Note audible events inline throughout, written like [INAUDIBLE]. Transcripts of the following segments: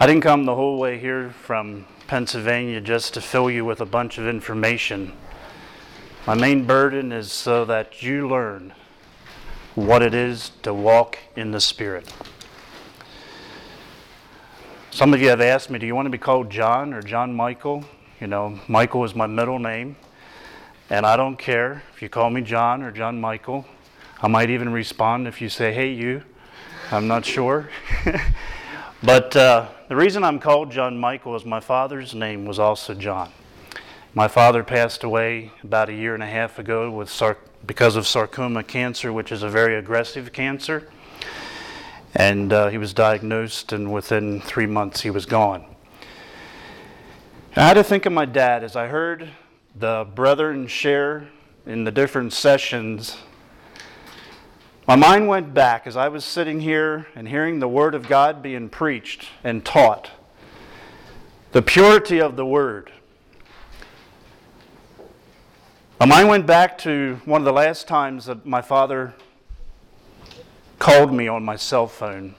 I didn't come the whole way here from Pennsylvania just to fill you with a bunch of information. My main burden is so that you learn what it is to walk in the Spirit. Some of you have asked me, do you want to be called John or John Michael? You know, Michael is my middle name, and I don't care if you call me John or John Michael. I might even respond if you say, hey, you. I'm not sure. [LAUGHS] but uh, the reason I'm called John Michael is my father's name was also John. My father passed away about a year and a half ago with sar- because of sarcoma cancer, which is a very aggressive cancer. And uh, he was diagnosed, and within three months, he was gone. I had to think of my dad as I heard the brethren share in the different sessions. My mind went back as I was sitting here and hearing the Word of God being preached and taught. The purity of the Word. My mind went back to one of the last times that my father called me on my cell phone.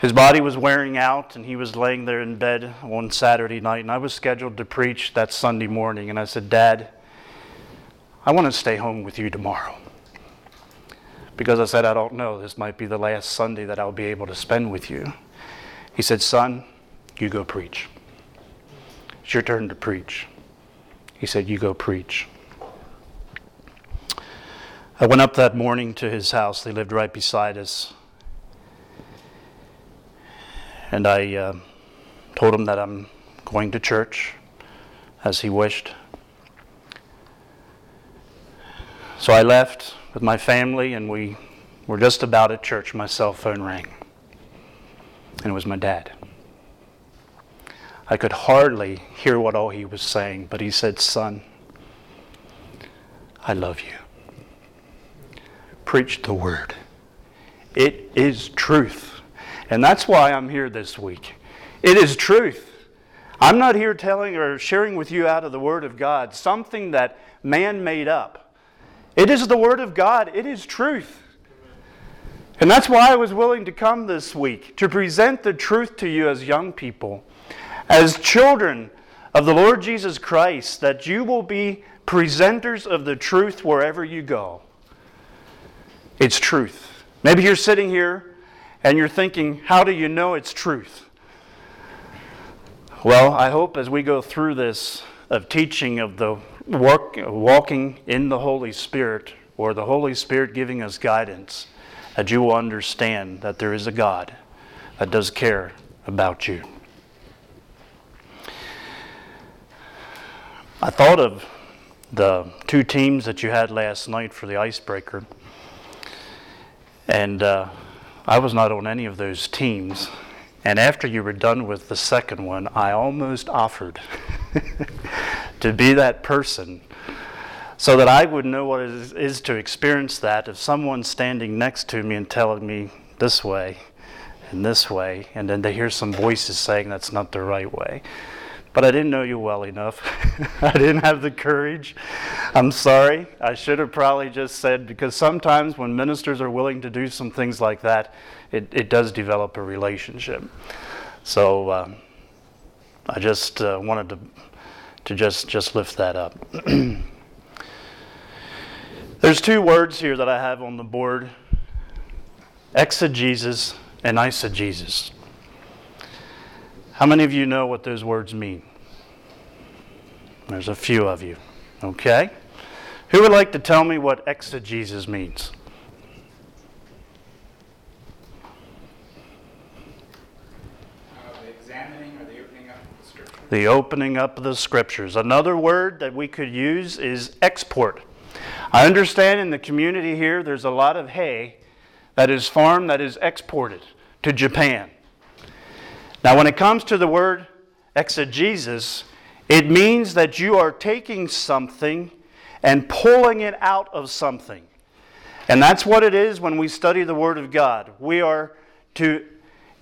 His body was wearing out, and he was laying there in bed one Saturday night, and I was scheduled to preach that Sunday morning. And I said, Dad, I want to stay home with you tomorrow because I said, I don't know. This might be the last Sunday that I'll be able to spend with you. He said, Son, you go preach. It's your turn to preach. He said, You go preach. I went up that morning to his house. They lived right beside us. And I uh, told him that I'm going to church as he wished. So I left with my family, and we were just about at church. My cell phone rang, and it was my dad. I could hardly hear what all he was saying, but he said, Son, I love you. Preach the word. It is truth. And that's why I'm here this week. It is truth. I'm not here telling or sharing with you out of the Word of God something that man made up. It is the Word of God, it is truth. And that's why I was willing to come this week to present the truth to you as young people, as children of the Lord Jesus Christ, that you will be presenters of the truth wherever you go. It's truth. Maybe you're sitting here and you're thinking, how do you know it's truth? Well, I hope as we go through this of teaching of the work, walking in the Holy Spirit or the Holy Spirit giving us guidance, that you will understand that there is a God that does care about you. I thought of the two teams that you had last night for the icebreaker, and uh, I was not on any of those teams. And after you were done with the second one, I almost offered [LAUGHS] to be that person so that I would know what it is, to experience that if someone's standing next to me and telling me this way and this way, and then they hear some voices saying that's not the right way. But I didn't know you well enough. [LAUGHS] I didn't have the courage. I'm sorry. I should have probably just said, because sometimes when ministers are willing to do some things like that, it, it does develop a relationship. So um, I just uh, wanted to, to just, just lift that up. [CLEARS THROAT] There's two words here that I have on the board exegesis and eisegesis. How many of you know what those words mean? There's a few of you. Okay? Who would like to tell me what exegesis means? the opening up of the scriptures. Another word that we could use is export. I understand in the community here there's a lot of hay that is farmed that is exported to Japan. Now, when it comes to the word exegesis, it means that you are taking something and pulling it out of something. And that's what it is when we study the Word of God. We are to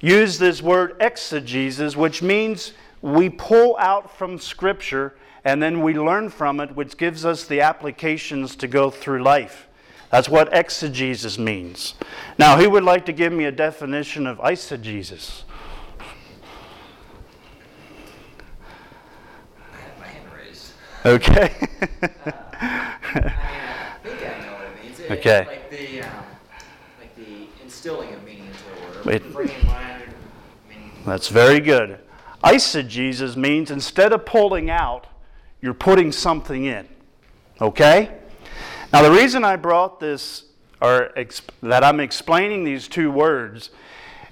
use this word exegesis, which means we pull out from Scripture and then we learn from it, which gives us the applications to go through life. That's what exegesis means. Now, who would like to give me a definition of eisegesis? Okay? I mean, I think I know what it means. It- Okay. Like the, um, like the instilling of meaning into a word, Wait. bringing mind, meaning. That's very good. Eisegesis means instead of pulling out, you're putting something in. Okay? Now, the reason I brought this, or ex- that I'm explaining these two words,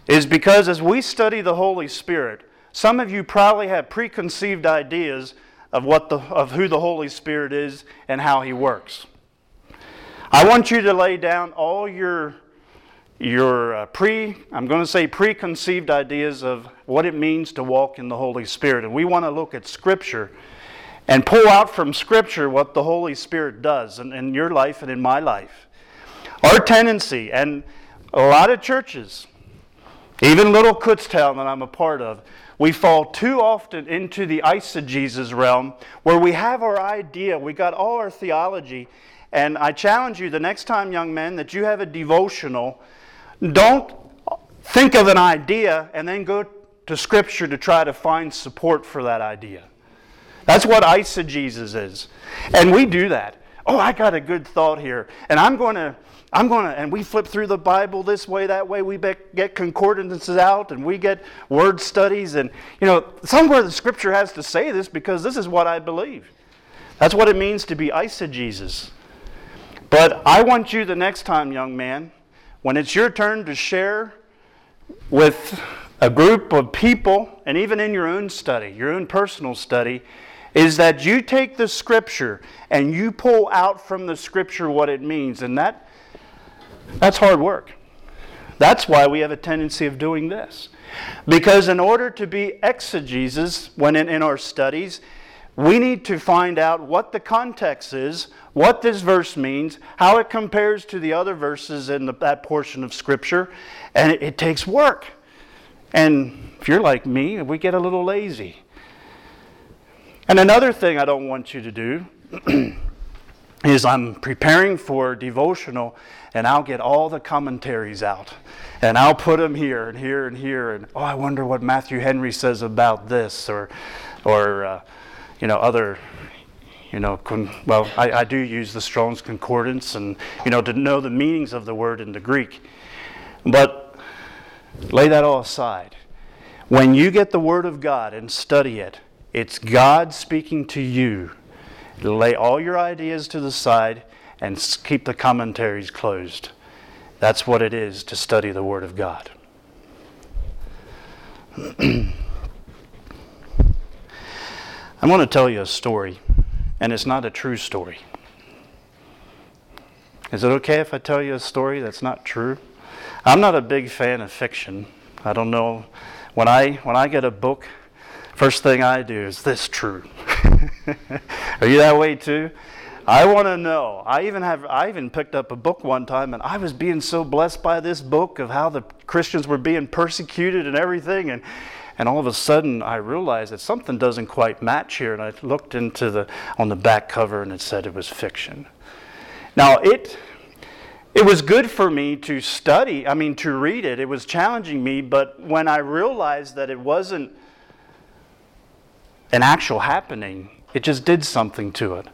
is because as we study the Holy Spirit, some of you probably have preconceived ideas of, what the, of who the Holy Spirit is and how He works. I want you to lay down all your your uh, pre I'm going to say preconceived ideas of what it means to walk in the Holy Spirit. And we want to look at Scripture and pull out from Scripture what the Holy Spirit does in, in your life and in my life. Our tendency, and a lot of churches, even little Kutztown that I'm a part of, we fall too often into the eisegesis realm where we have our idea, we got all our theology, and I challenge you the next time, young men, that you have a devotional, don't think of an idea and then go to Scripture to try to find support for that idea. That's what eisegesis is. And we do that. Oh, I got a good thought here. And I'm going to, I'm going to, and we flip through the Bible this way, that way. We get concordances out and we get word studies. And, you know, somewhere the scripture has to say this because this is what I believe. That's what it means to be eisegesis. But I want you the next time, young man, when it's your turn to share with a group of people, and even in your own study, your own personal study, is that you take the scripture and you pull out from the scripture what it means. And that that's hard work. That's why we have a tendency of doing this. Because in order to be exegesis, when in, in our studies, we need to find out what the context is, what this verse means, how it compares to the other verses in the, that portion of Scripture, and it, it takes work. And if you're like me, we get a little lazy. And another thing I don't want you to do [CLEARS THROAT] is I'm preparing for devotional and I'll get all the commentaries out and I'll put them here and here and here and oh I wonder what Matthew Henry says about this or or uh, you know other you know con- well I, I do use the Strong's concordance and you know to know the meanings of the word in the Greek. But lay that all aside. When you get the word of God and study it it's God speaking to you lay all your ideas to the side and keep the commentaries closed. That's what it is to study the Word of God. [CLEARS THROAT] I want to tell you a story, and it's not a true story. Is it okay if I tell you a story that's not true? I'm not a big fan of fiction. I don't know. When I, when I get a book, first thing I do is this true? [LAUGHS] Are you that way too? I want to know. I even have I even picked up a book one time and I was being so blessed by this book of how the Christians were being persecuted and everything and and all of a sudden I realized that something doesn't quite match here and I looked into the on the back cover and it said it was fiction. Now it it was good for me to study, I mean to read it. It was challenging me, but when I realized that it wasn't an actual happening, it just did something to it.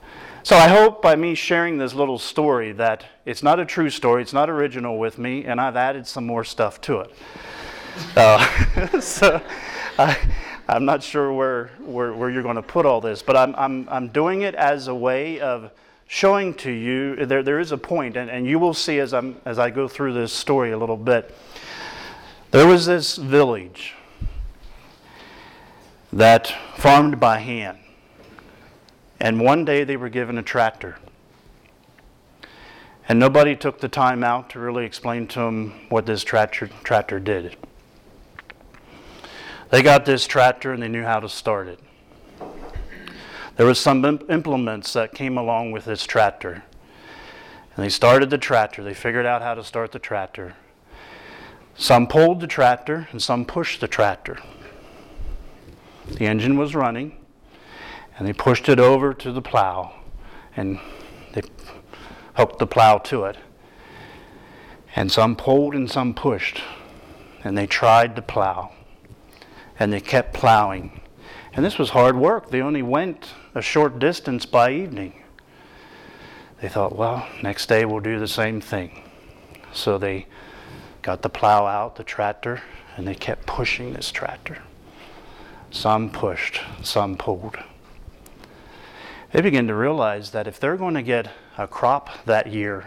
So I hope by me sharing this little story that it's not a true story, it's not original with me, and I've added some more stuff to it. Uh, [LAUGHS] so I, I'm not sure where, where, where you're going to put all this, but I'm, I'm, I'm doing it as a way of showing to you there, there is a point, and, and you will see as, I'm, as I go through this story a little bit. There was this village that farmed by hand. And one day they were given a tractor. And nobody took the time out to really explain to them what this tractor, tractor did. They got this tractor and they knew how to start it. There was some implements that came along with this tractor. And they started the tractor. They figured out how to start the tractor. Some pulled the tractor and some pushed the tractor. The engine was running, and they pushed it over to the plow, and they hooked the plow to it. And some pulled and some pushed, and they tried to plow, and they kept plowing, And this was hard work. They only went a short distance by evening. They thought, well, next day we'll do the same thing. So they got the plow out, the tractor, and they kept pushing this tractor. Some pushed, some pulled. They began to realize that if they're going to get a crop that year,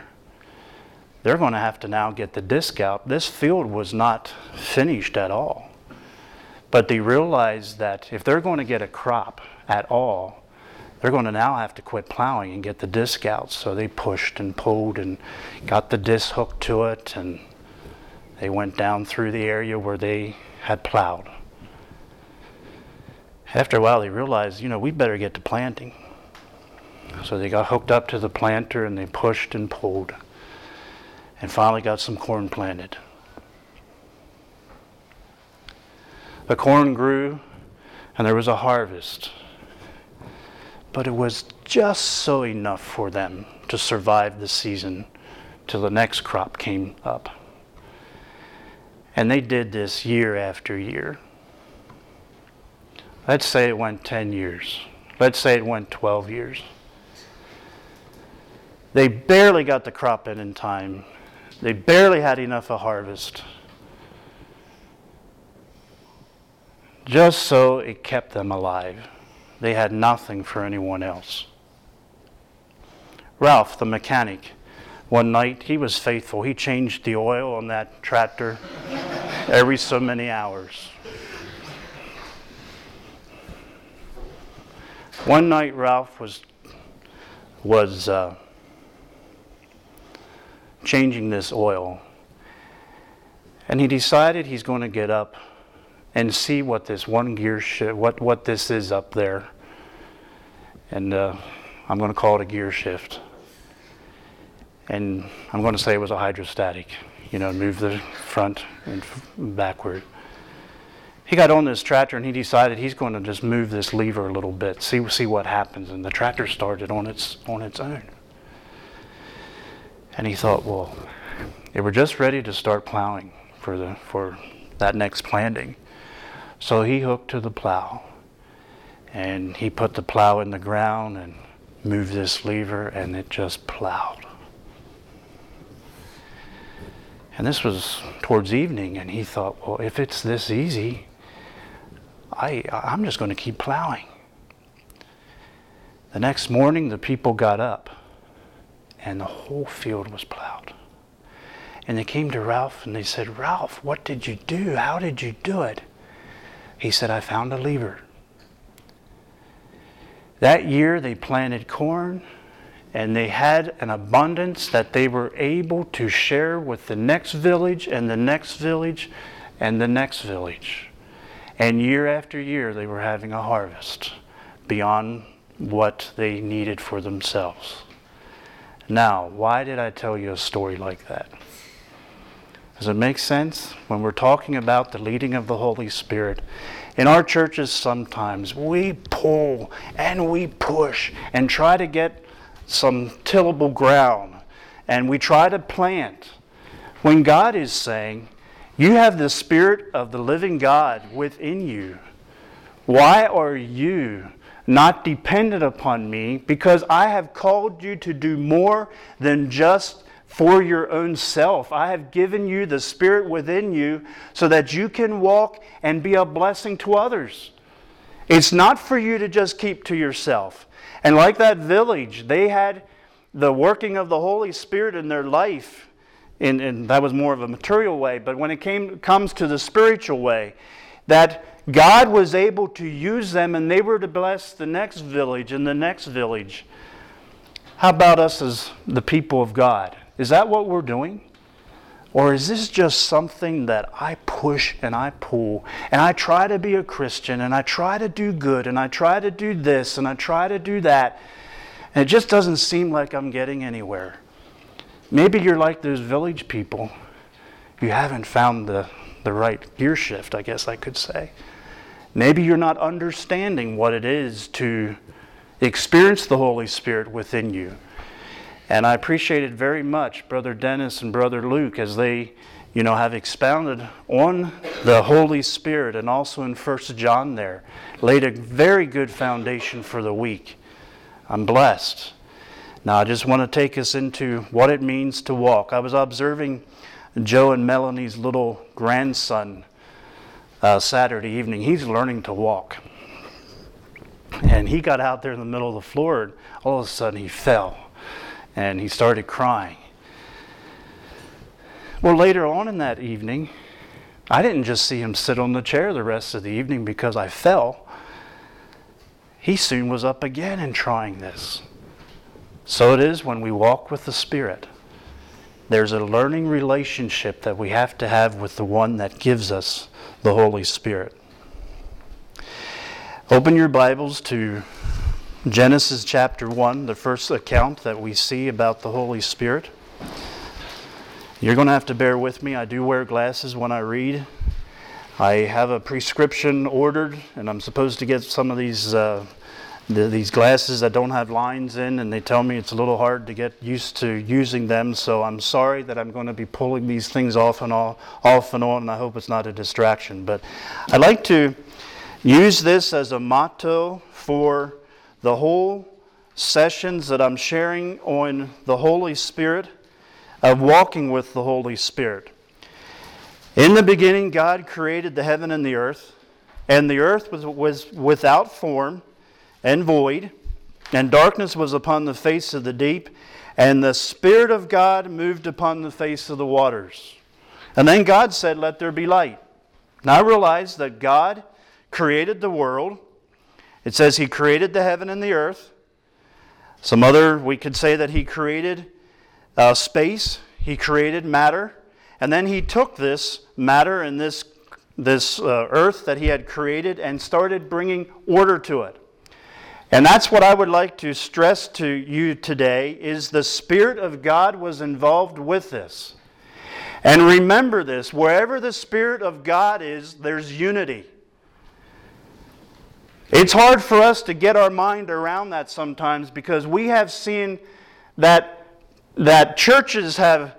they're going to have to now get the disc out. This field was not finished at all. But they realized that if they're going to get a crop at all, they're going to now have to quit plowing and get the disc out. So they pushed and pulled and got the disc hooked to it, and they went down through the area where they had plowed. After a while, they realized, you know, we better get to planting. So they got hooked up to the planter and they pushed and pulled and finally got some corn planted. The corn grew and there was a harvest. But it was just so enough for them to survive the season till the next crop came up. And they did this year after year. Let's say it went 10 years. Let's say it went 12 years. They barely got the crop in in time. They barely had enough of harvest. Just so it kept them alive. They had nothing for anyone else. Ralph, the mechanic, one night he was faithful. He changed the oil on that tractor every so many hours. One night, Ralph was was uh, changing this oil. And he decided he's going to get up and see what this one gear shift, what, what this is up there. And uh, I'm going to call it a gear shift. And I'm going to say it was a hydrostatic, you know, move the front and backward. He got on this tractor and he decided he's going to just move this lever a little bit, see, see what happens. And the tractor started on its, on its own. And he thought, well, they were just ready to start plowing for, the, for that next planting. So he hooked to the plow and he put the plow in the ground and moved this lever and it just plowed. And this was towards evening and he thought, well, if it's this easy, I, I'm just going to keep plowing. The next morning, the people got up and the whole field was plowed. And they came to Ralph and they said, Ralph, what did you do? How did you do it? He said, I found a lever. That year they planted corn and they had an abundance that they were able to share with the next village and the next village and the next village. And year after year they were having a harvest beyond what they needed for themselves. Now, why did I tell you a story like that? Does it make sense? When we're talking about the leading of the Holy Spirit, in our churches, sometimes we pull and we push and try to get some tillable ground and we try to plant. When God is saying, You have the Spirit of the living God within you, why are you not dependent upon me, because I have called you to do more than just for your own self. I have given you the Spirit within you so that you can walk and be a blessing to others. It's not for you to just keep to yourself. And like that village, they had the working of the Holy Spirit in their life. And, that was more of a material way. But when it came, comes to the spiritual way, that God was able to use them and they were to bless the next village and the next village. How about us as the people of God? Is that what we're doing? Or is this just something that I push and I pull and I try to be a Christian and I try to do good and I try to do this and I try to do that and it just doesn't seem like I'm getting anywhere? Maybe you're like those village people. You haven't found the, the right gear shift, I guess I could say. Maybe you're not understanding what it is to experience the Holy Spirit within you. And I appreciated very much Brother Dennis and Brother Luke as they you know, have expounded on the Holy Spirit and also in First John there, laid a very good foundation for the week. I'm blessed. Now, I just want to take us into what it means to walk. I was observing Joe and Melanie's little grandson uh, Saturday evening. He's learning to walk. And he got out there in the middle of the floor, and all of a sudden he fell and he started crying. Well, later on in that evening, I didn't just see him sit on the chair the rest of the evening because I fell. He soon was up again and trying this. So it is when we walk with the Spirit. There's a learning relationship that we have to have with the one that gives us the Holy Spirit. Open your Bibles to Genesis chapter 1, the first account that we see about the Holy Spirit. You're going to have to bear with me. I do wear glasses when I read. I have a prescription ordered, and I'm supposed to get some of these uh, the, these glasses that don't have lines in, and they tell me it's a little hard to get used to using them. So I'm sorry that I'm going to be pulling these things off and all, off and on, and I hope it's not a distraction. But I'd like to use this as a motto for the whole sessions that I'm sharing on the Holy Spirit of walking with the Holy Spirit. In the beginning, God created the heaven and the earth, and the earth was, was without form and void, and darkness was upon the face of the deep, and the Spirit of God moved upon the face of the waters. And then God said, Let there be light. Now realize that God created the world. It says He created the heaven and the earth. Some other, we could say that He created uh, space, he created matter, and then he took this matter and this, this uh, earth that he had created and started bringing order to it. And that's what I would like to stress to you today is the spirit of God was involved with this. And remember this, wherever the spirit of God is, there's unity. It's hard for us to get our mind around that sometimes because we have seen that that churches have,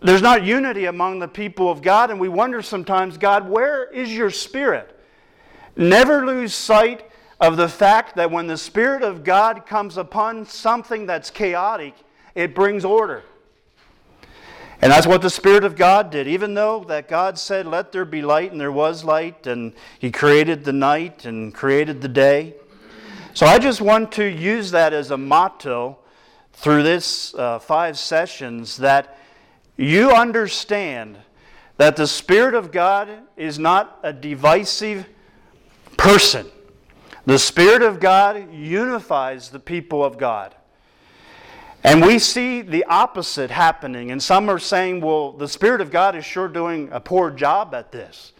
there's not unity among the people of God, and we wonder sometimes, God, where is your Spirit? Never lose sight of the fact that when the Spirit of God comes upon something that's chaotic, it brings order. And that's what the Spirit of God did. Even though that God said, Let there be light, and there was light, and He created the night and created the day. So I just want to use that as a motto through this uh, five sessions that you understand that the Spirit of God is not a divisive person. The Spirit of God unifies the people of God. And we see the opposite happening. And some are saying, well, the Spirit of God is sure doing a poor job at this.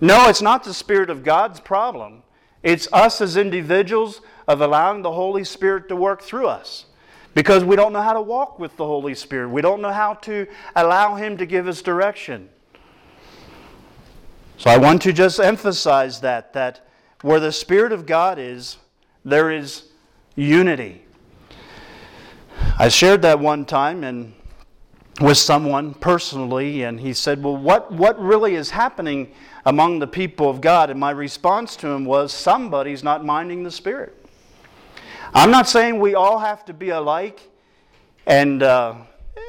No, it's not the Spirit of God's problem. It's us as individuals of allowing the Holy Spirit to work through us because we don't know how to walk with the Holy Spirit. We don't know how to allow Him to give us direction. So I want to just emphasize that, that where the Spirit of God is, there is unity. I shared that one time and with someone personally, and he said, Well, what, what really is happening among the people of God? And my response to him was, Somebody's not minding the Spirit. I'm not saying we all have to be alike and uh,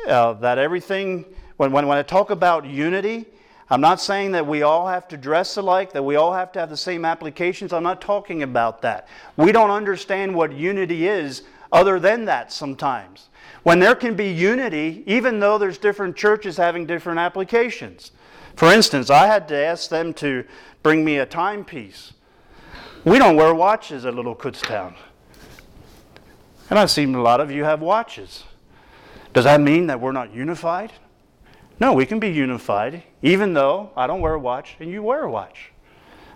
uh, that everything, when, when, when I talk about unity, I'm not saying that we all have to dress alike, that we all have to have the same applications. I'm not talking about that. We don't understand what unity is other than that sometimes. When there can be unity, even though there's different churches having different applications. For instance, I had to ask them to bring me a timepiece. We don't wear watches at Little Kutztown. And I've seen a lot of you have watches. Does that mean that we're not unified? No, we can be unified, even though I don't wear a watch and you wear a watch.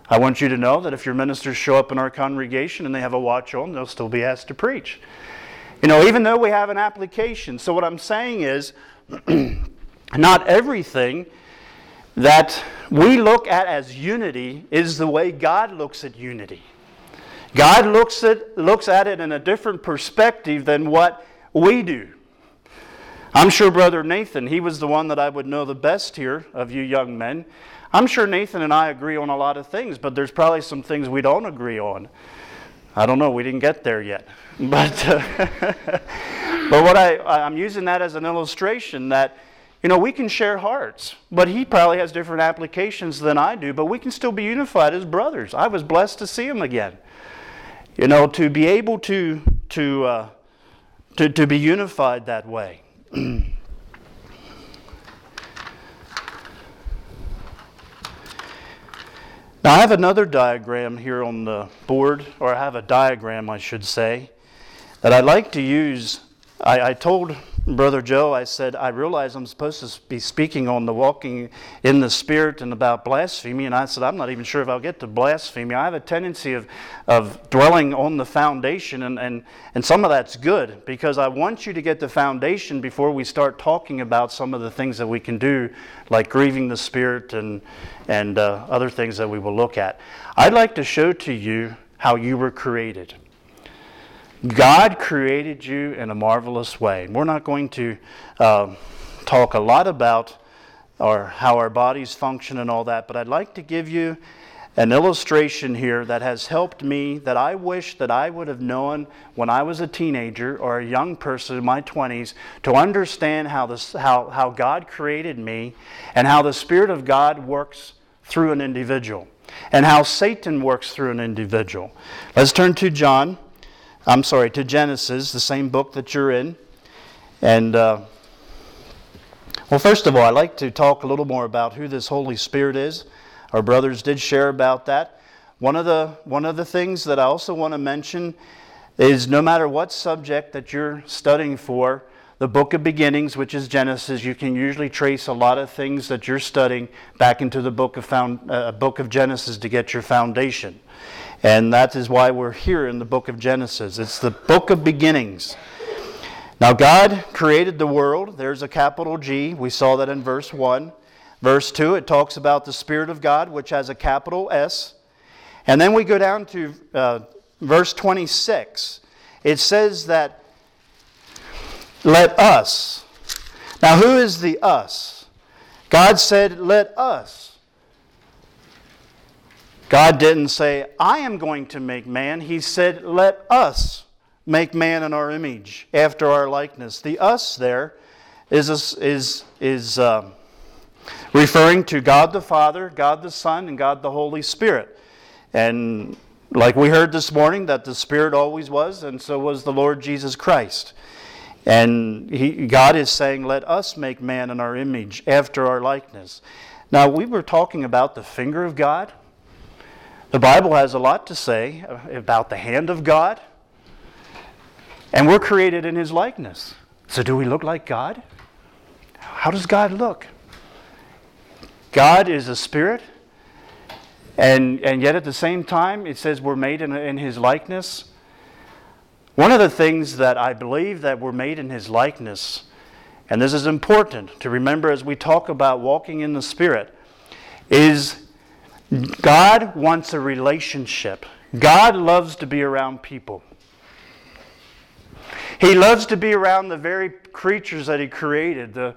I want you to know that if your ministers show up in our congregation and they have a watch on, they'll still be asked to preach. You know, even though we have an application. So, what I'm saying is, [CLEARS THROAT] not everything that we look at as unity is the way God looks at unity. God looks at, looks at it in a different perspective than what we do. I'm sure Brother Nathan, he was the one that I would know the best here of you young men. I'm sure Nathan and I agree on a lot of things, but there's probably some things we don't agree on. I don't know, we didn't get there yet. [LAUGHS] But, uh, [LAUGHS] but what I, I'm using that as an illustration that, you know, we can share hearts, but he probably has different applications than I do, but we can still be unified as brothers. I was blessed to see him again. You know, to be able to, to, uh, to, to be unified that way. Now, I have another diagram here on the board, or I have a diagram, I should say, that I like to use. I, I, told Brother Joe, I said, I realize I'm supposed to be speaking on the walking in the Spirit and about blasphemy, and I said, I'm not even sure if I'll get to blasphemy. I have a tendency of, of dwelling on the foundation, and, and, and some of that's good because I want you to get the foundation before we start talking about some of the things that we can do, like grieving the Spirit and, and uh, other things that we will look at. I'd like to show to you how you were created. God created you in a marvelous way. We're not going to uh, talk a lot about or how our bodies function and all that, but I'd like to give you an illustration here that has helped me that I wish that I would have known when I was a teenager or a young person in my 20s to understand how, this, how, how God created me and how the Spirit of God works through an individual and how Satan works through an individual. Let's turn to John. I'm sorry, to Genesis, the same book that you're in. And, uh, well, first of all, I'd like to talk a little more about who this Holy Spirit is. Our brothers did share about that. One of the, one of the things that I also want to mention is no matter what subject that you're studying for, the book of beginnings, which is Genesis, you can usually trace a lot of things that you're studying back into the book of, found, uh, book of Genesis to get your foundation. And that is why we're here in the book of Genesis. It's the book of beginnings. Now, God created the world. There's a capital G. We saw that in verse 1. Verse 2, it talks about the Spirit of God, which has a capital S. And then we go down to uh, verse 26. It says that, let us. Now, who is the us? God said, let us. God didn't say, I am going to make man. He said, Let us make man in our image, after our likeness. The us there is, is, is uh, referring to God the Father, God the Son, and God the Holy Spirit. And like we heard this morning, that the Spirit always was, and so was the Lord Jesus Christ. And he, God is saying, Let us make man in our image, after our likeness. Now, we were talking about the finger of God. The Bible has a lot to say about the hand of God, and we're created in His likeness. So, do we look like God? How does God look? God is a spirit, and, and yet at the same time, it says we're made in, in His likeness. One of the things that I believe that we're made in His likeness, and this is important to remember as we talk about walking in the Spirit, is God wants a relationship. God loves to be around people. He loves to be around the very creatures that He created, the,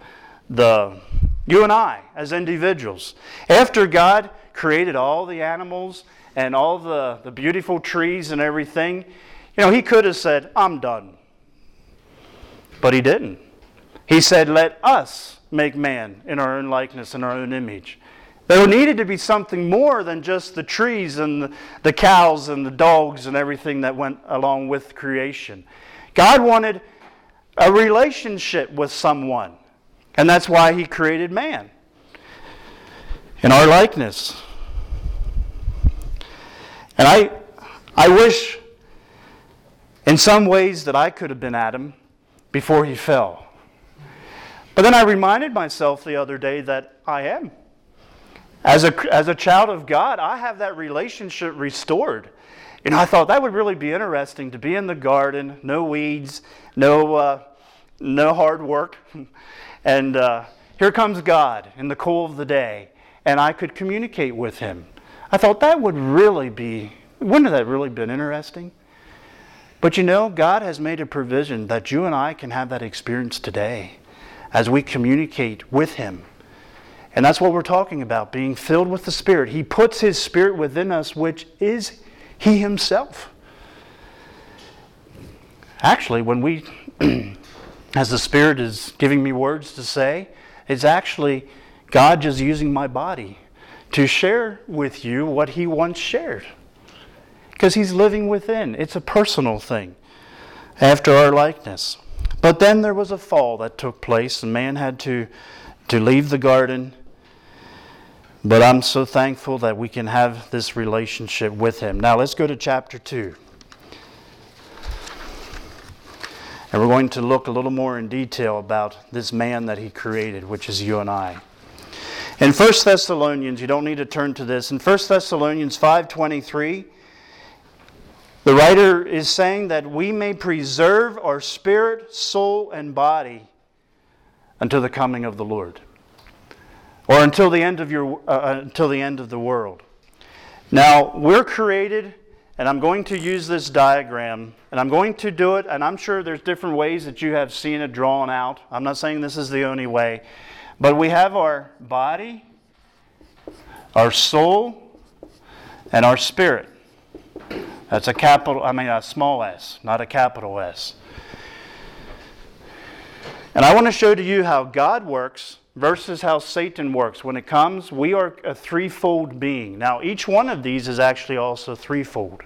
the, you and I as individuals. After God created all the animals and all the, the beautiful trees and everything, you know, He could have said, I'm done. But He didn't. He said, Let us make man in our own likeness and our own image. There needed to be something more than just the trees and the, cows and the dogs and everything that went along with creation. God wanted a relationship with someone, and that's why He created man in our likeness. And I, I wish in some ways that I could have been Adam before he fell. But then I reminded myself the other day that I am. As a, as a child of God, I have that relationship restored. Know, I thought that would really be interesting to be in the garden, no weeds, no, uh, no hard work. [LAUGHS] And uh, here comes God in the cool of the day, and I could communicate with Him. I thought that would really be, wouldn't that really been interesting? But you know, God has made a provision that you and I can have that experience today. as we communicate with Him. And that's what we're talking about being filled with the Spirit. He puts His Spirit within us, which is He Himself. Actually, when we, [CLEARS THROAT] as the Spirit is giving me words to say, it's actually God just using my body to share with you what He once shared. Because He's living within. It's a personal thing after our likeness. But then there was a fall that took place, and man had to, to leave the garden. But I'm so thankful that we can have this relationship with Him. Now let's go to chapter 2. And we're going to look a little more in detail about this man that he created, which is you and I. In 1 Thessalonians, you don't need to turn to this. In 1 Thessalonians 5:23, the writer is saying that we may preserve our spirit, soul, and body until the coming of the Lord, or until the end of your uh, uh until the end of the world. Now, we're created and I'm going to use this diagram, and I'm going to do it, and I'm sure there's different ways that you have seen it drawn out. I'm not saying this is the only way. But we have our body, our soul, and our spirit. That's a capital, I mean a small s, not a capital S. And I want to show to you how God works versus how Satan works. When it comes, we are a threefold being. Now, each one of these is actually also threefold.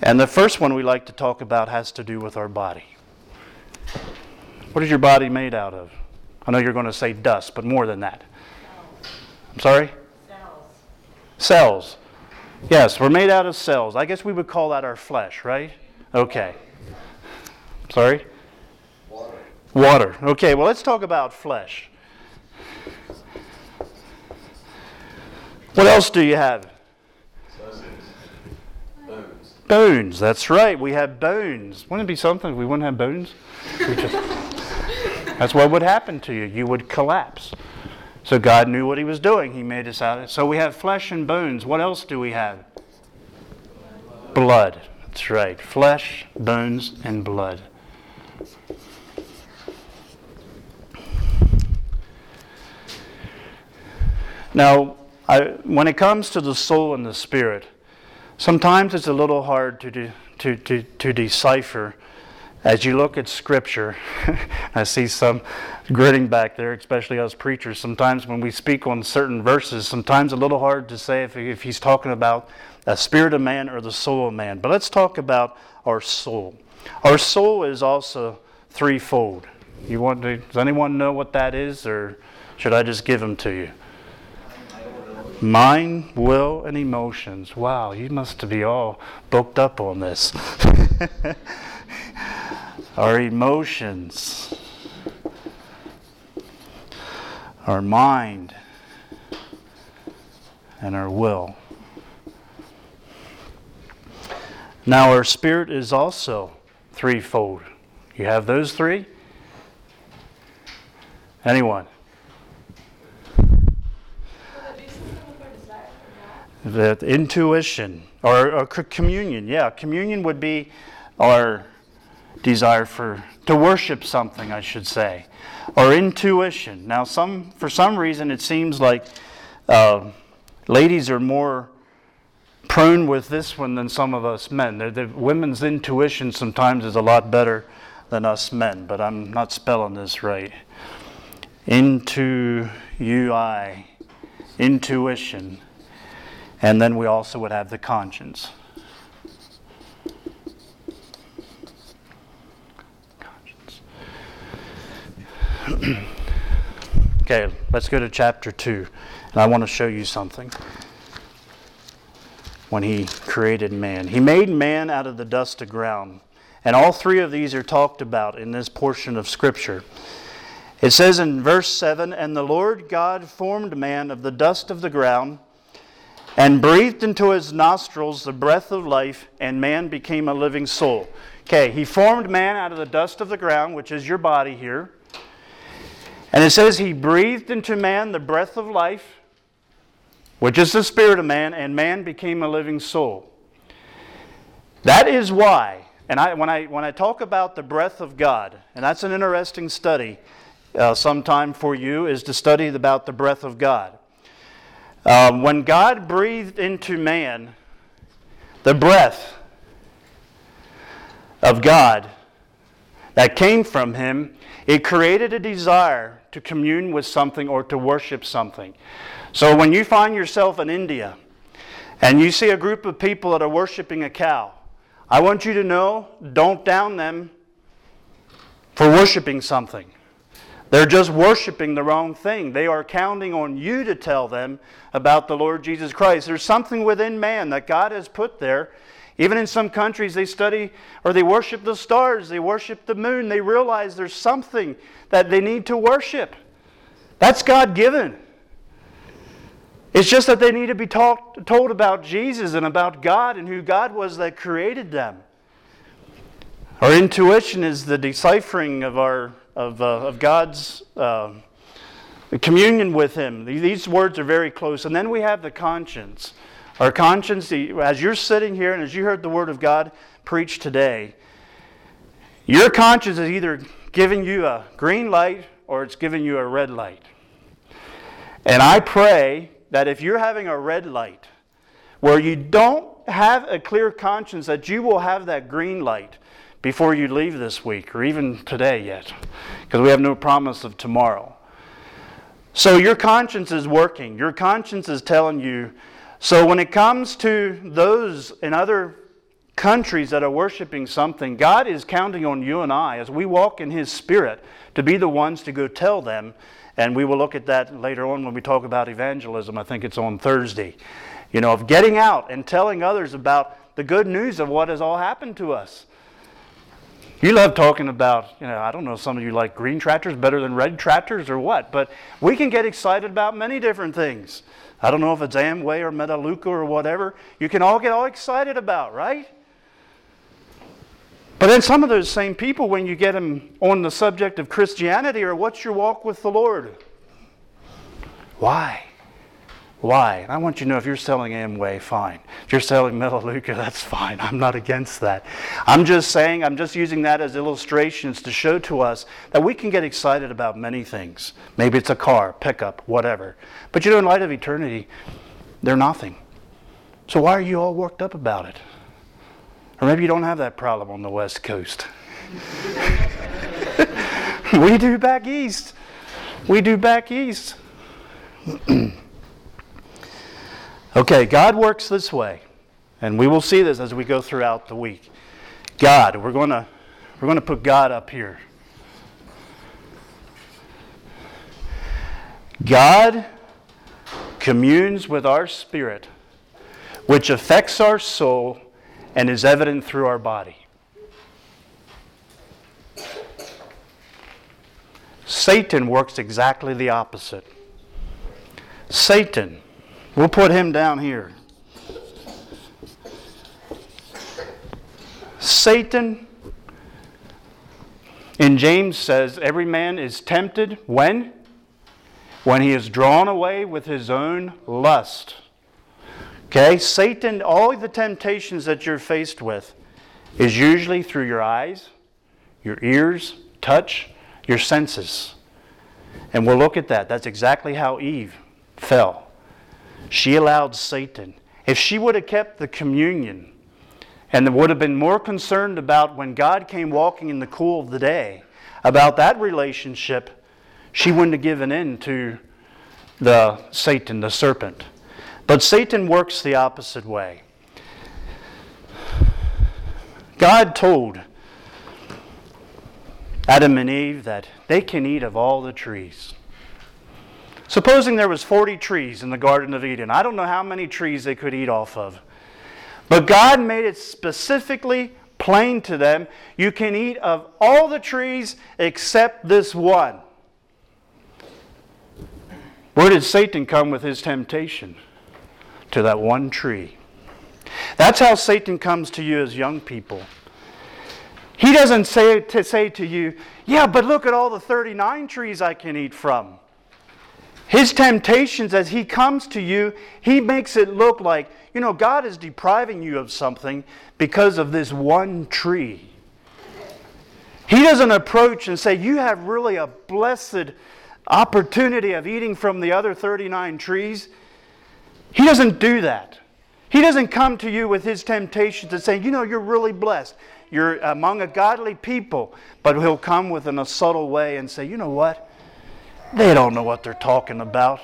And the first one we like to talk about has to do with our body. What is your body made out of? I know you're going to say dust, but more than that. I'm sorry? Cells. Cells. Yes, we're made out of cells. I guess we would call that our flesh, right? Okay. Sorry? Water. Okay, well, let's talk about flesh. What else do you have? Bones. Bones, that's right. We have bones. Wouldn't it be something if we wouldn't have bones? Just, [LAUGHS] that's what would happen to you. You would collapse. So God knew what He was doing. He made us out. So we have flesh and bones. What else do we have? Blood. That's right. Flesh, bones, and blood. Now, I, when it comes to the soul and the spirit, sometimes it's a little hard to, de, to, to, to decipher. As you look at Scripture, [LAUGHS] I see some gritting back there, especially us preachers. Sometimes when we speak on certain verses, sometimes a little hard to say if, if he's talking about the spirit of man or the soul of man. But let's talk about our soul. Our soul is also threefold. You want to, does anyone know what that is, or should I just give them to you? Mind, will, and emotions. Wow, you must be all booked up on this. [LAUGHS] our emotions, our mind, and our will. Now, our spirit is also threefold. You have those three? Anyone? That intuition or, or communion. Yeah, communion would be our desire for to worship something, I should say, or intuition. Now, some for some reason it seems like uh, ladies are more prone with this one than some of us men. The, the women's intuition sometimes is a lot better than us men, but I'm not spelling this right. Into UI, intuition. And then we also would have the conscience. Conscience. okay, let's go to chapter 2. And I want to show you something. When he created man, he made man out of the dust of ground. And all three of these are talked about in this portion of Scripture. It says in verse 7 And the Lord God formed man of the dust of the ground and breathed into his nostrils the breath of life, and man became a living soul. Okay, he formed man out of the dust of the ground, which is your body here. And it says he breathed into man the breath of life, which is the spirit of man, and man became a living soul. That is why and I, when, I, when I talk about the breath of God, and that's an interesting study uh, sometime for you, is to study about the breath of God. Um, when God breathed into man the breath of God that came from him, it created a desire to commune with something or to worship something. So when you find yourself in India and you see a group of people that are worshiping a cow, I want you to know don't down them for worshiping something. They're just worshiping the wrong thing. They are counting on you to tell them about the Lord Jesus Christ. There's something within man that God has put there. Even in some countries, they study or they worship the stars, they worship the moon. They realize there's something that they need to worship. That's God given. It's just that they need to be talk, told about Jesus and about God and who God was that created them. Our intuition is the deciphering of, our, of, uh, of God's uh, communion with Him. These words are very close. And then we have the conscience. Our conscience, as you're sitting here and as you heard the Word of God preached today, your conscience is either giving you a green light or it's giving you a red light. And I pray that if you're having a red light where you don't have a clear conscience, that you will have that green light before you leave this week or even today yet, because we have no promise of tomorrow. So your conscience is working. Your conscience is telling you. So when it comes to those in other countries that are worshiping something, God is counting on you and I as we walk in His Spirit to be the ones to go tell them and we will look at that later on when we talk about evangelism. I think it's on Thursday. You know, of getting out and telling others about the good news of what has all happened to us. You love talking about, you know, I don't know, some of you like green tractors better than red tractors or what, but we can get excited about many different things. I don't know if it's Amway or Melaleuca or whatever. You can all get all excited about, right? But then some of those same people, when you get them on the subject of Christianity or what's your walk with the Lord? Why? Why? I want you to know if you're selling Amway, fine. If you're selling Melaleuca, that's fine. I'm not against that. I'm just saying, I'm just using that as illustrations to show to us that we can get excited about many things. Maybe it's a car, pickup, whatever. But you know, in light of eternity, they're nothing. So why are you all worked up about it? Or maybe you don't have that problem on the West Coast. [LAUGHS] we do back east. We do back east. [CLEARS THROAT] okay, God works this way. And we will see this as we go throughout the week. God, we're going to we're going to put God up here. God communes with our spirit, which affects our soul and is evident through our body. Satan works exactly the opposite. Satan, we'll put him down here. Satan, in James says, every man is tempted when? When he is drawn away with his own lust. Okay? Satan, all the temptations that you're faced with is usually through your eyes, your ears, touch, your senses. And we'll look at that. That's exactly how Eve fell. She allowed Satan. If she would have kept the communion and would have been more concerned about when God came walking in the cool of the day, about that relationship, she wouldn't have given in to the Satan, the serpent. But Satan works the opposite way. God told Adam and Eve that they can eat of all the trees. Supposing there was 40 trees in the Garden of Eden. I don't know how many trees they could eat off of. But God made it specifically plain to them, you can eat of all the trees except this one. Where did Satan come with his temptation? to that one tree. That's how Satan comes to you as young people. He doesn't say to say to you, "Yeah, but look at all the 39 trees I can eat from." His temptations, as he comes to you, he makes it look like, you know, God is depriving you of something because of this one tree. He doesn't approach and say, You have really a blessed opportunity of eating from the other 39 trees. He doesn't do that. He doesn't come to you with his temptations and say, You know, you're really blessed. You're among a godly people. But he'll come with in a subtle way and say, You know what? They don't know what they're talking about.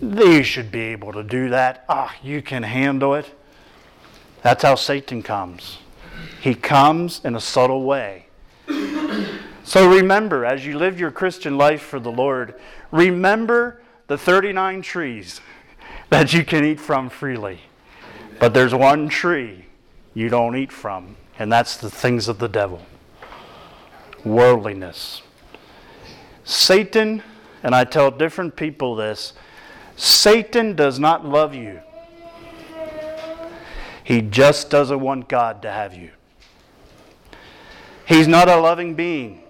They should be able to do that. Ah, you can handle it. That's how Satan comes. He comes in a subtle way. So remember, as you live your Christian life for the Lord, remember the 39 trees that you can eat from freely. But there's one tree you don't eat from, and that's the things of the devil worldliness. Satan and I tell different people this Satan does not love you, he just doesn't want God to have you. He's not a loving being.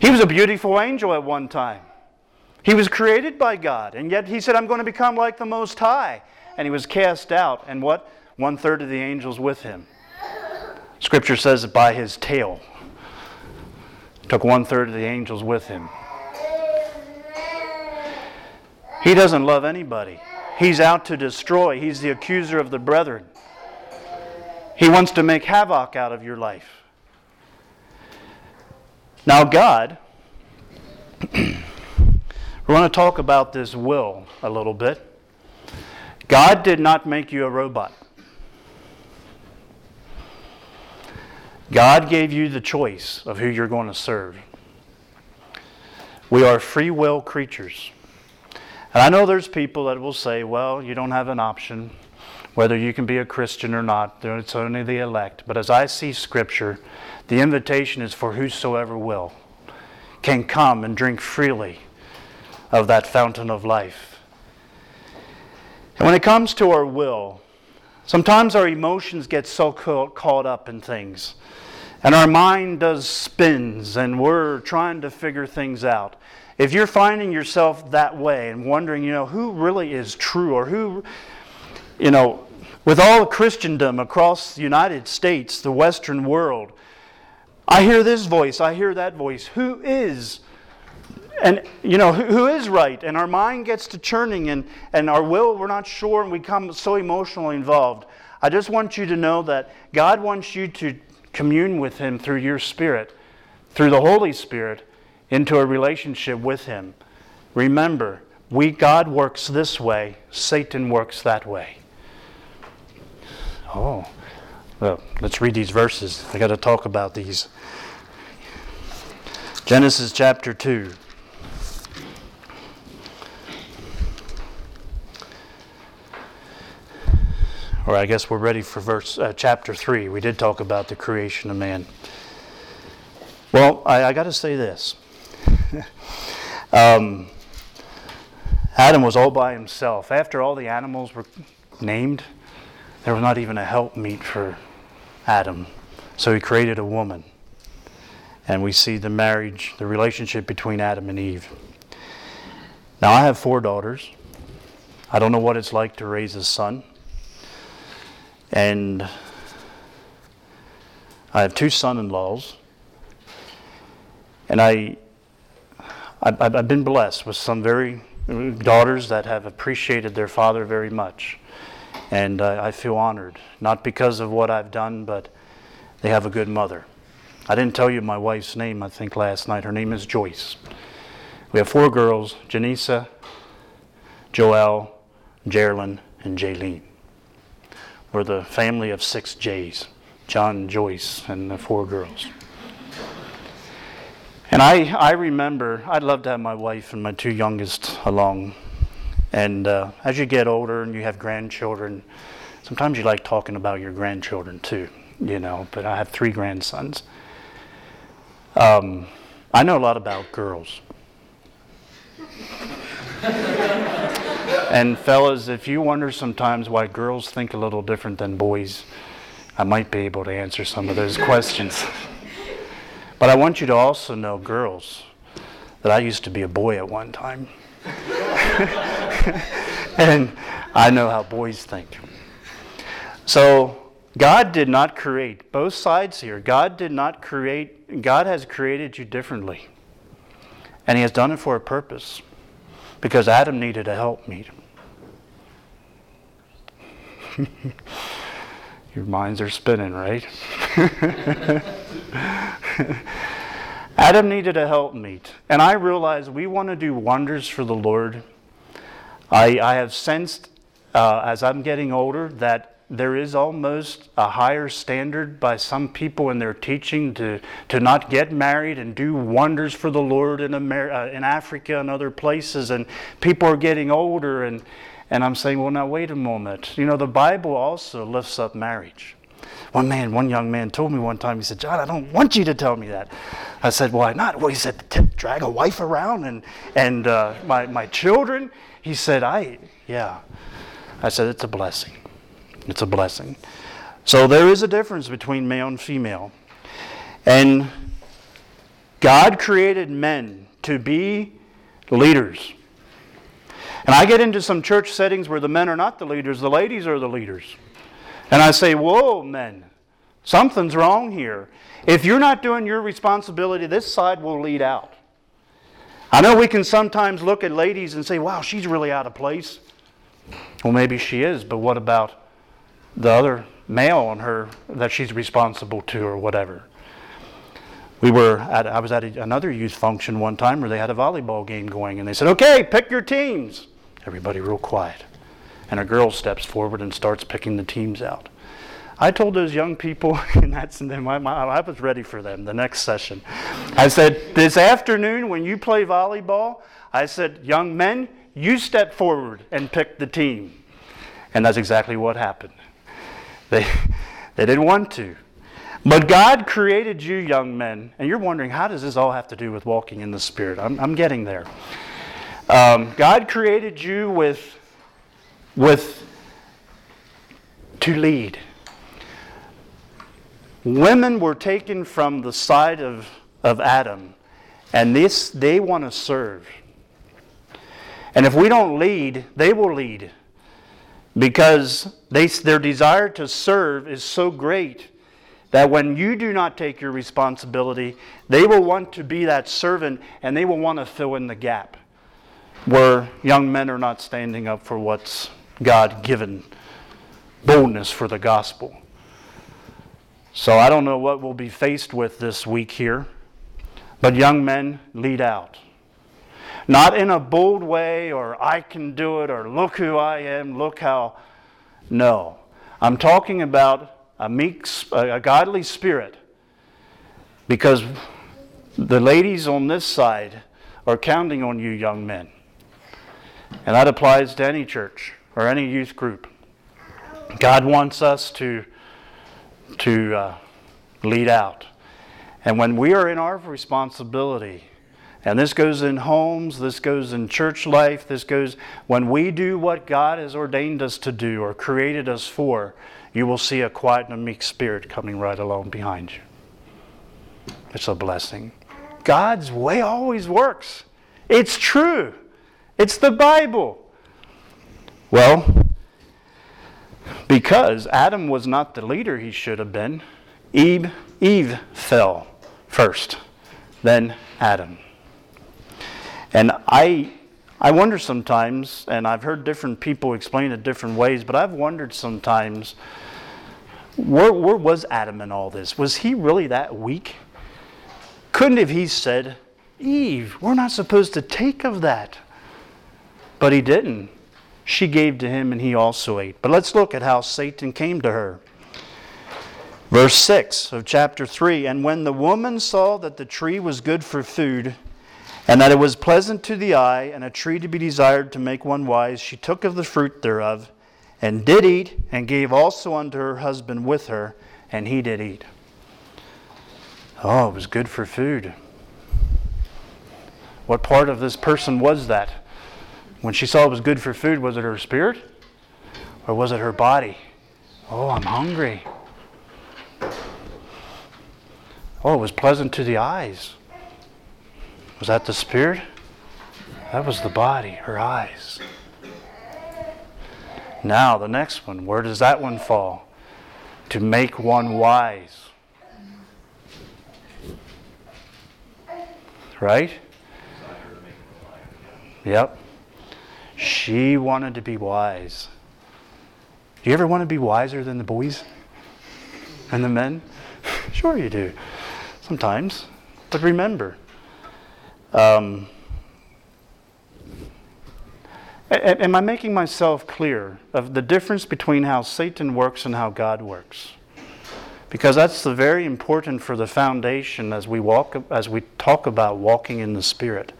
He was a beautiful angel at one time. He was created by God, and yet he said, I'm going to become like the Most High. And he was cast out, and what? One third of the angels with him. Scripture says by his tail. Took one third of the angels with him. He doesn't love anybody. He's out to destroy. He's the accuser of the brethren. He wants to make havoc out of your life. Now, God, [CLEARS THROAT] we want to talk about this will a little bit. God did not make you a robot. God gave you the choice of who you're going to serve. We are free will creatures. And I know there's people that will say, well, you don't have an option, whether you can be a Christian or not. It's only the elect. But as I see Scripture, the invitation is for whosoever will can come and drink freely of that fountain of life. And when it comes to our will, sometimes our emotions get so caught up in things. And our mind does spins, and we're trying to figure things out. If you're finding yourself that way and wondering, you know, who really is true or who, you know, with all Christendom across the United States, the Western world, I hear this voice, I hear that voice. Who is? And, you know, who, who is right? And our mind gets to churning and, and our will, we're not sure, and we become so emotionally involved. I just want you to know that God wants you to commune with Him through your Spirit, through the Holy Spirit, into a relationship with Him. Remember, we God works this way, Satan works that way. Oh, well, let's read these verses. I got to talk about these. Genesis chapter 2. Or I guess we're ready for verse uh, chapter 3. We did talk about the creation of man. Well, I, I got to say this. [LAUGHS] um, Adam was all by himself. After all the animals were named, there was not even a helpmeet for Adam. So he created a woman. And we see the marriage, the relationship between Adam and Eve. Now, I have four daughters. I don't know what it's like to raise a son. And I have two son in laws. And I I've, I've been blessed with some very daughters that have appreciated their father very much. And uh, I feel honored, not because of what I've done, but they have a good mother. I didn't tell you my wife's name, I think, last night. Her name is Joyce. We have four girls Janisa, Joelle, Geraldine, and Jaylene. We're the family of six J's John, Joyce, and the four girls. And I, I remember, I'd love to have my wife and my two youngest along. And uh, as you get older and you have grandchildren, sometimes you like talking about your grandchildren too, you know. But I have three grandsons. Um, I know a lot about girls. and fellas, if you wonder sometimes why girls think a little different than boys, I might be able to answer some of those questions. But I want you to also know, girls, that I used to be a boy at one time. [LAUGHS] and I know how boys think. So God did not create both sides here. God did not create, God has created you differently. And He has done it for a purpose because Adam needed a helpmeet. [LAUGHS] Your minds are spinning, right? [LAUGHS] [LAUGHS] Adam needed a helpmeet. And I realize we want to do wonders for the Lord. I, I have sensed uh, as I'm getting older that there is almost a higher standard by some people in their teaching to, to not get married and do wonders for the Lord in, Amer- uh, in Africa and other places. And people are getting older, and, and I'm saying, well, now wait a moment. You know, the Bible also lifts up marriage. One man, one young man told me one time, he said, John, I don't want you to tell me that. I said, why not? Well, he said, drag a wife around and, and uh, my, my children. He said, I, yeah. I said, it's a blessing. It's a blessing. So there is a difference between male and female. And God created men to be leaders. And I get into some church settings where the men are not the leaders, the ladies are the leaders. And I say, Whoa, men, something's wrong here. If you're not doing your responsibility, this side will lead out. I know we can sometimes look at ladies and say, Wow, she's really out of place. Well, maybe she is, but what about the other male on her that she's responsible to or whatever. We were at, I was at a, another youth function one time where they had a volleyball game going and they said, okay, pick your teams. Everybody real quiet. And a girl steps forward and starts picking the teams out. I told those young people, [LAUGHS] and that's them, I, I was ready for them the next session. I said, this afternoon when you play volleyball, I said, young men, you step forward and pick the team. And that's exactly what happened. They, [LAUGHS] they didn't want to. But God created you, young men, and you're wondering, how does this all have to do with walking in the Spirit? I'm, I'm getting there. Um, God created you with, with to lead. Women were taken from the side of, of Adam, and this they want to serve. And if we don't lead, they will lead because they, their desire to serve is so great that when you do not take your responsibility, they will want to be that servant and they will want to fill in the gap where young men are not standing up for what's God given boldness for the gospel. So I don't know what we'll be faced with this week here, but young men lead out. Not in a bold way or I can do it or look who I am, look how. No. I'm talking about a meek, a godly spirit. Because the ladies on this side are counting on you, young men. And that applies to any church or any youth group. God wants us to, to uh, lead out. And when we are in our responsibility, and this goes in homes, this goes in church life, this goes when we do what God has ordained us to do or created us for, you will see a quiet and a meek spirit coming right along behind you. It's a blessing. God's way always works. It's true. It's the Bible. Well, because Adam was not the leader he should have been, Eve, Eve fell first, then Adam. And I, I wonder sometimes, and I've heard different people explain it different ways, but I've wondered sometimes where, where was Adam in all this? Was he really that weak? Couldn't have he said, Eve, we're not supposed to take of that? But he didn't. She gave to him and he also ate. But let's look at how Satan came to her. Verse 6 of chapter 3 And when the woman saw that the tree was good for food, and that it was pleasant to the eye, and a tree to be desired to make one wise, she took of the fruit thereof, and did eat, and gave also unto her husband with her, and he did eat. Oh, it was good for food. What part of this person was that? When she saw it was good for food, was it her spirit? Or was it her body? Oh, I'm hungry. Oh, it was pleasant to the eyes. Was that the Spirit? That was the body, her eyes. Now, the next one, where does that one fall? To make one wise. Right? Yep. She wanted to be wise. Do you ever want to be wiser than the boys and the men? [LAUGHS] Sure, you do. Sometimes. But remember, um, am I making myself clear of the difference between how Satan works and how God works? Because that's very important for the foundation as we walk as we talk about walking in the spirit.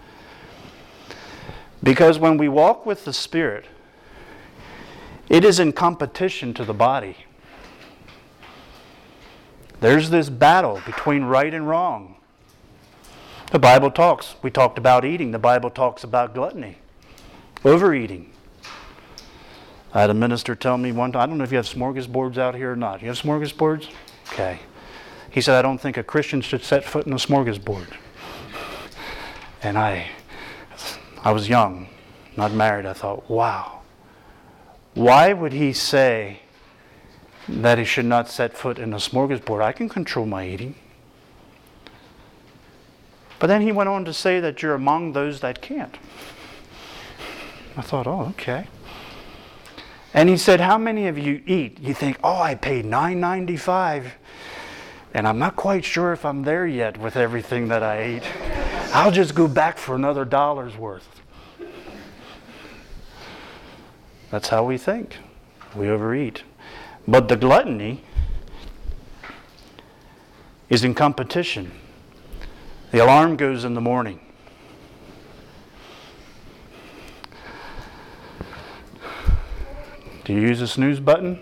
Because when we walk with the spirit, it is in competition to the body. There's this battle between right and wrong. The Bible talks. We talked about eating. The Bible talks about gluttony, overeating. I had a minister tell me one time, I don't know if you have smorgasbords out here or not. You have smorgasbords? Okay. He said, I don't think a Christian should set foot in a smorgasbord. And I, I was young, not married. I thought, wow. Why would he say that he should not set foot in a smorgasbord? I can control my eating. But then he went on to say that you're among those that can't. I thought, oh, okay. And he said, How many of you eat? You think, oh, I paid nine ninety five, and I'm not quite sure if I'm there yet with everything that I ate. I'll just go back for another dollar's worth. That's how we think. We overeat. But the gluttony is in competition. The alarm goes in the morning. Do you use the snooze button?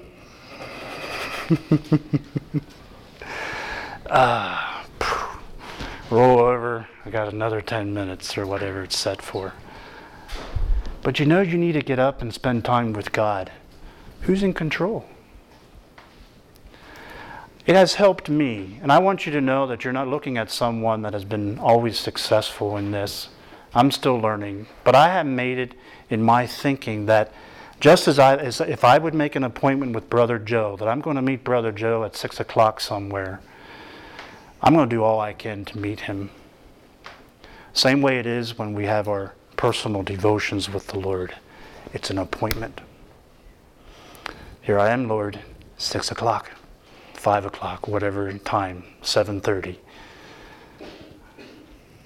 [LAUGHS] ah, roll over. I got another 10 minutes or whatever it's set for. But you know you need to get up and spend time with God. Who's in control? It has helped me, and I want you to know that you're not looking at someone that has been always successful in this. I'm still learning, but I have made it in my thinking that just as I, as if I would make an appointment with Brother Joe, that I'm going to meet Brother Joe at 6 o'clock somewhere, I'm going to do all I can to meet him. Same way it is when we have our personal devotions with the Lord. It's an appointment. Here I am, Lord, 6 o'clock, 5 o'clock, whatever time, 7.30.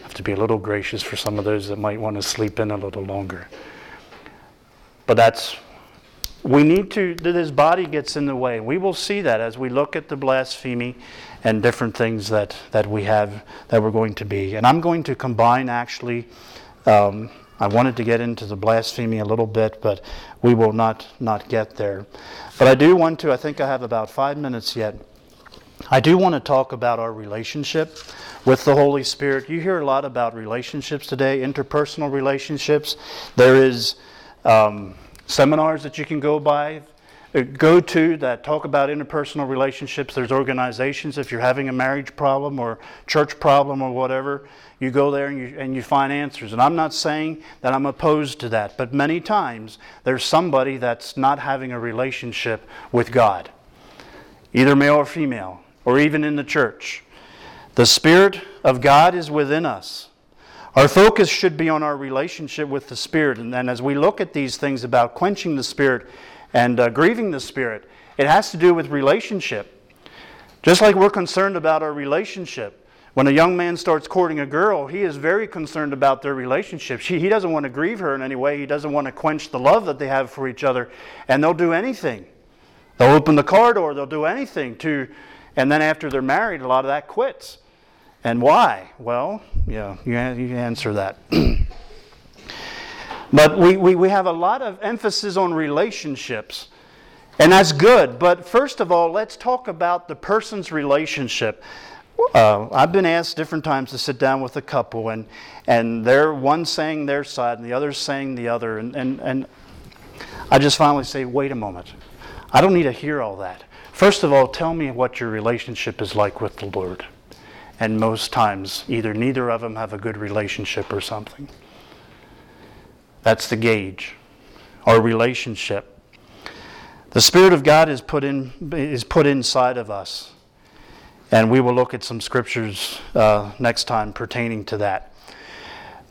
have to be a little gracious for some of those that might want to sleep in a little longer. But that's, we need to, this body gets in the way. We will see that as we look at the blasphemy and different things that, that we have, that we're going to be. And I'm going to combine actually, um, I wanted to get into the blasphemy a little bit, but we will not, not get there. But I do want to, I think I have about five minutes yet. I do want to talk about our relationship with the Holy Spirit. You hear a lot about relationships today, interpersonal relationships. There is um, seminars that you can go by, uh, go to that talk about interpersonal relationships. There's organizations if you're having a marriage problem or church problem or whatever, you go there and you, and you find answers. And I'm not saying that I'm opposed to that, but many times there's somebody that's not having a relationship with God, either male or female, or even in the church. The Spirit of God is within us. Our focus should be on our relationship with the Spirit. And then as we look at these things about quenching the Spirit and uh, grieving the Spirit, it has to do with relationship. Just like we're concerned about our relationship. When a young man starts courting a girl, he is very concerned about their relationship. She, he doesn't want to grieve her in any way. He doesn't want to quench the love that they have for each other. And they'll do anything. They'll open the car door, they'll do anything to, and then after they're married, a lot of that quits. And why? Well, yeah, you, you answer that. [CLEARS THROAT] but we, we, we have a lot of emphasis on relationships, and that's good. But first of all, let's talk about the person's relationship. Uh, I've been asked different times to sit down with a couple, and, and they're one saying their side and the other saying the other. And, and, and I just finally say, wait a moment. I don't need to hear all that. First of all, tell me what your relationship is like with the Lord and most times either neither of them have a good relationship or something. That's the gauge, our relationship. The Spirit of God is put, in, is put inside of us. And we will look at some scriptures uh, next time pertaining to that.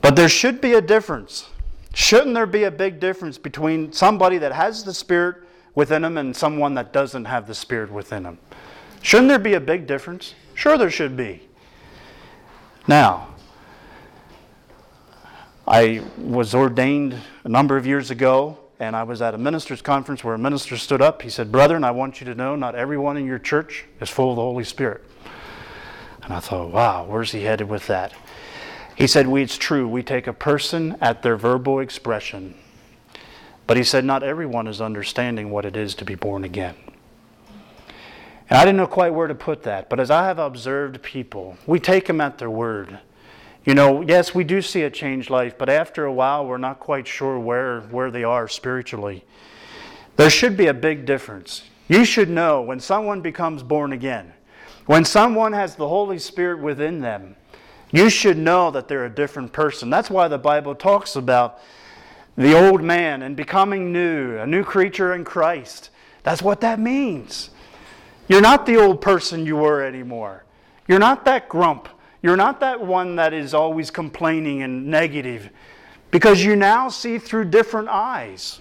But there should be a difference. Shouldn't there be a big difference between somebody that has the Spirit within them and someone that doesn't have the Spirit within them? Shouldn't there be a big difference? Sure, there should be. Now, I was ordained a number of years ago, and I was at a minister's conference where a minister stood up. He said, Brethren, I want you to know not everyone in your church is full of the Holy Spirit. And I thought, wow, where's he headed with that? He said, we, It's true, we take a person at their verbal expression. But he said, Not everyone is understanding what it is to be born again. And I didn't know quite where to put that, but as I have observed people, we take them at their word. You know, yes, we do see a changed life, but after a while, we're not quite sure where, where they are spiritually. There should be a big difference. You should know when someone becomes born again, when someone has the Holy Spirit within them, you should know that they're a different person. That's why the Bible talks about the old man and becoming new, a new creature in Christ. That's what that means. You're not the old person you were anymore. You're not that grump. You're not that one that is always complaining and negative because you now see through different eyes.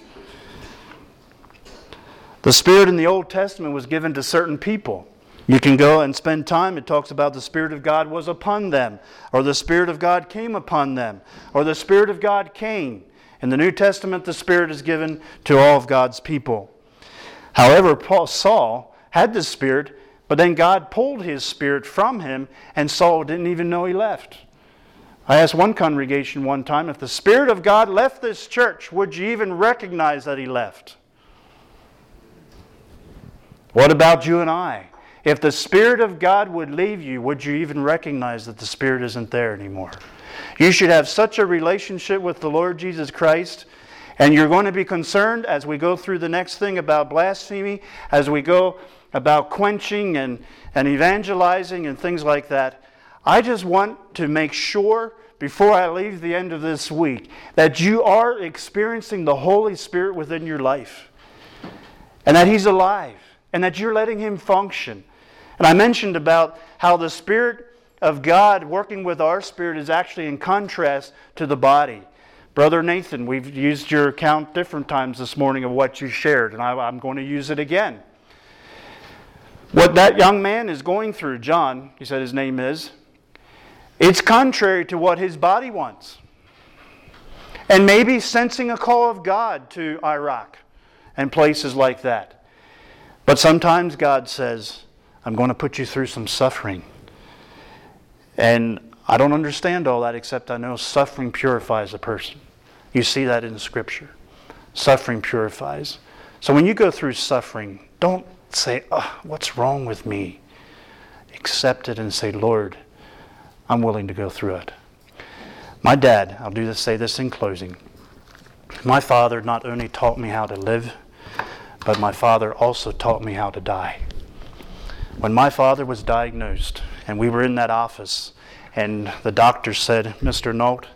The Spirit in the Old Testament was given to certain people. You can go and spend time. It talks about the Spirit of God was upon them, or the Spirit of God came upon them, or the Spirit of God came. In the New Testament, the Spirit is given to all of God's people. However, Paul, Saul had the Spirit, but then God pulled his spirit from him, and Saul didn't even know he left. I asked one congregation one time if the Spirit of God left this church, would you even recognize that he left? What about you and I? If the Spirit of God would leave you, would you even recognize that the Spirit isn't there anymore? You should have such a relationship with the Lord Jesus Christ. And you're going to be concerned as we go through the next thing about blasphemy, as we go about quenching and, and evangelizing and things like that. I just want to make sure before I leave the end of this week that you are experiencing the Holy Spirit within your life and that He's alive and that you're letting Him function. And I mentioned about how the Spirit of God working with our spirit is actually in contrast to the body. Brother Nathan, we've used your account different times this morning of what you shared, and I, am going to use it again. What that young man is going through, John, he said his name is, it's contrary to what his body wants. And maybe sensing a call of God to Iraq and places like that. But sometimes God says, I'm going to put you through some suffering. And I don't understand all that except I know suffering purifies a person. You see that in Scripture. Suffering purifies. So when you go through suffering, don't say, oh, What's wrong with me? Accept it and say, Lord, I'm willing to go through it. My dad, I'll do this, say this in closing. My father not only taught me how to live, but my father also taught me how to die. When my father was diagnosed, and we were in that office, and the doctor said, Mr. Nolt,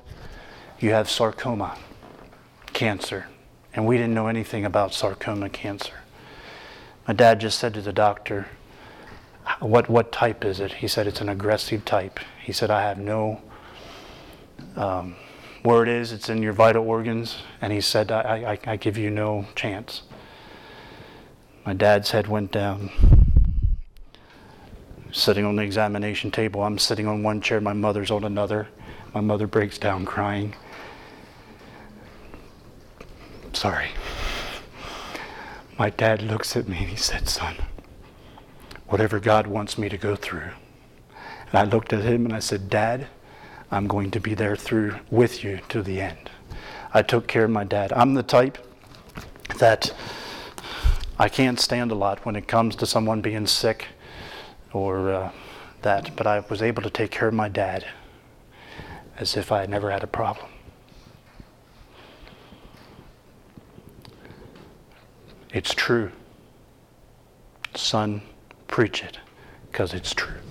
you have sarcoma, cancer. And we didn't know anything about sarcoma cancer. My dad just said to the doctor, what, what type is it? He said, It's an aggressive type. He said, I have no, um, where it is, it's in your vital organs. And he said, I, I, I give you no chance. My dad's head went down. Sitting on the examination table, I'm sitting on one chair, my mother's on another. My mother breaks down crying. Sorry. My dad looks at me and he said, Son, whatever God wants me to go through. And I looked at him and I said, Dad, I'm going to be there through with you to the end. I took care of my dad. I'm the type that I can't stand a lot when it comes to someone being sick or uh, that, but I was able to take care of my dad as if I had never had a problem. It's true. Son, preach it because it's true.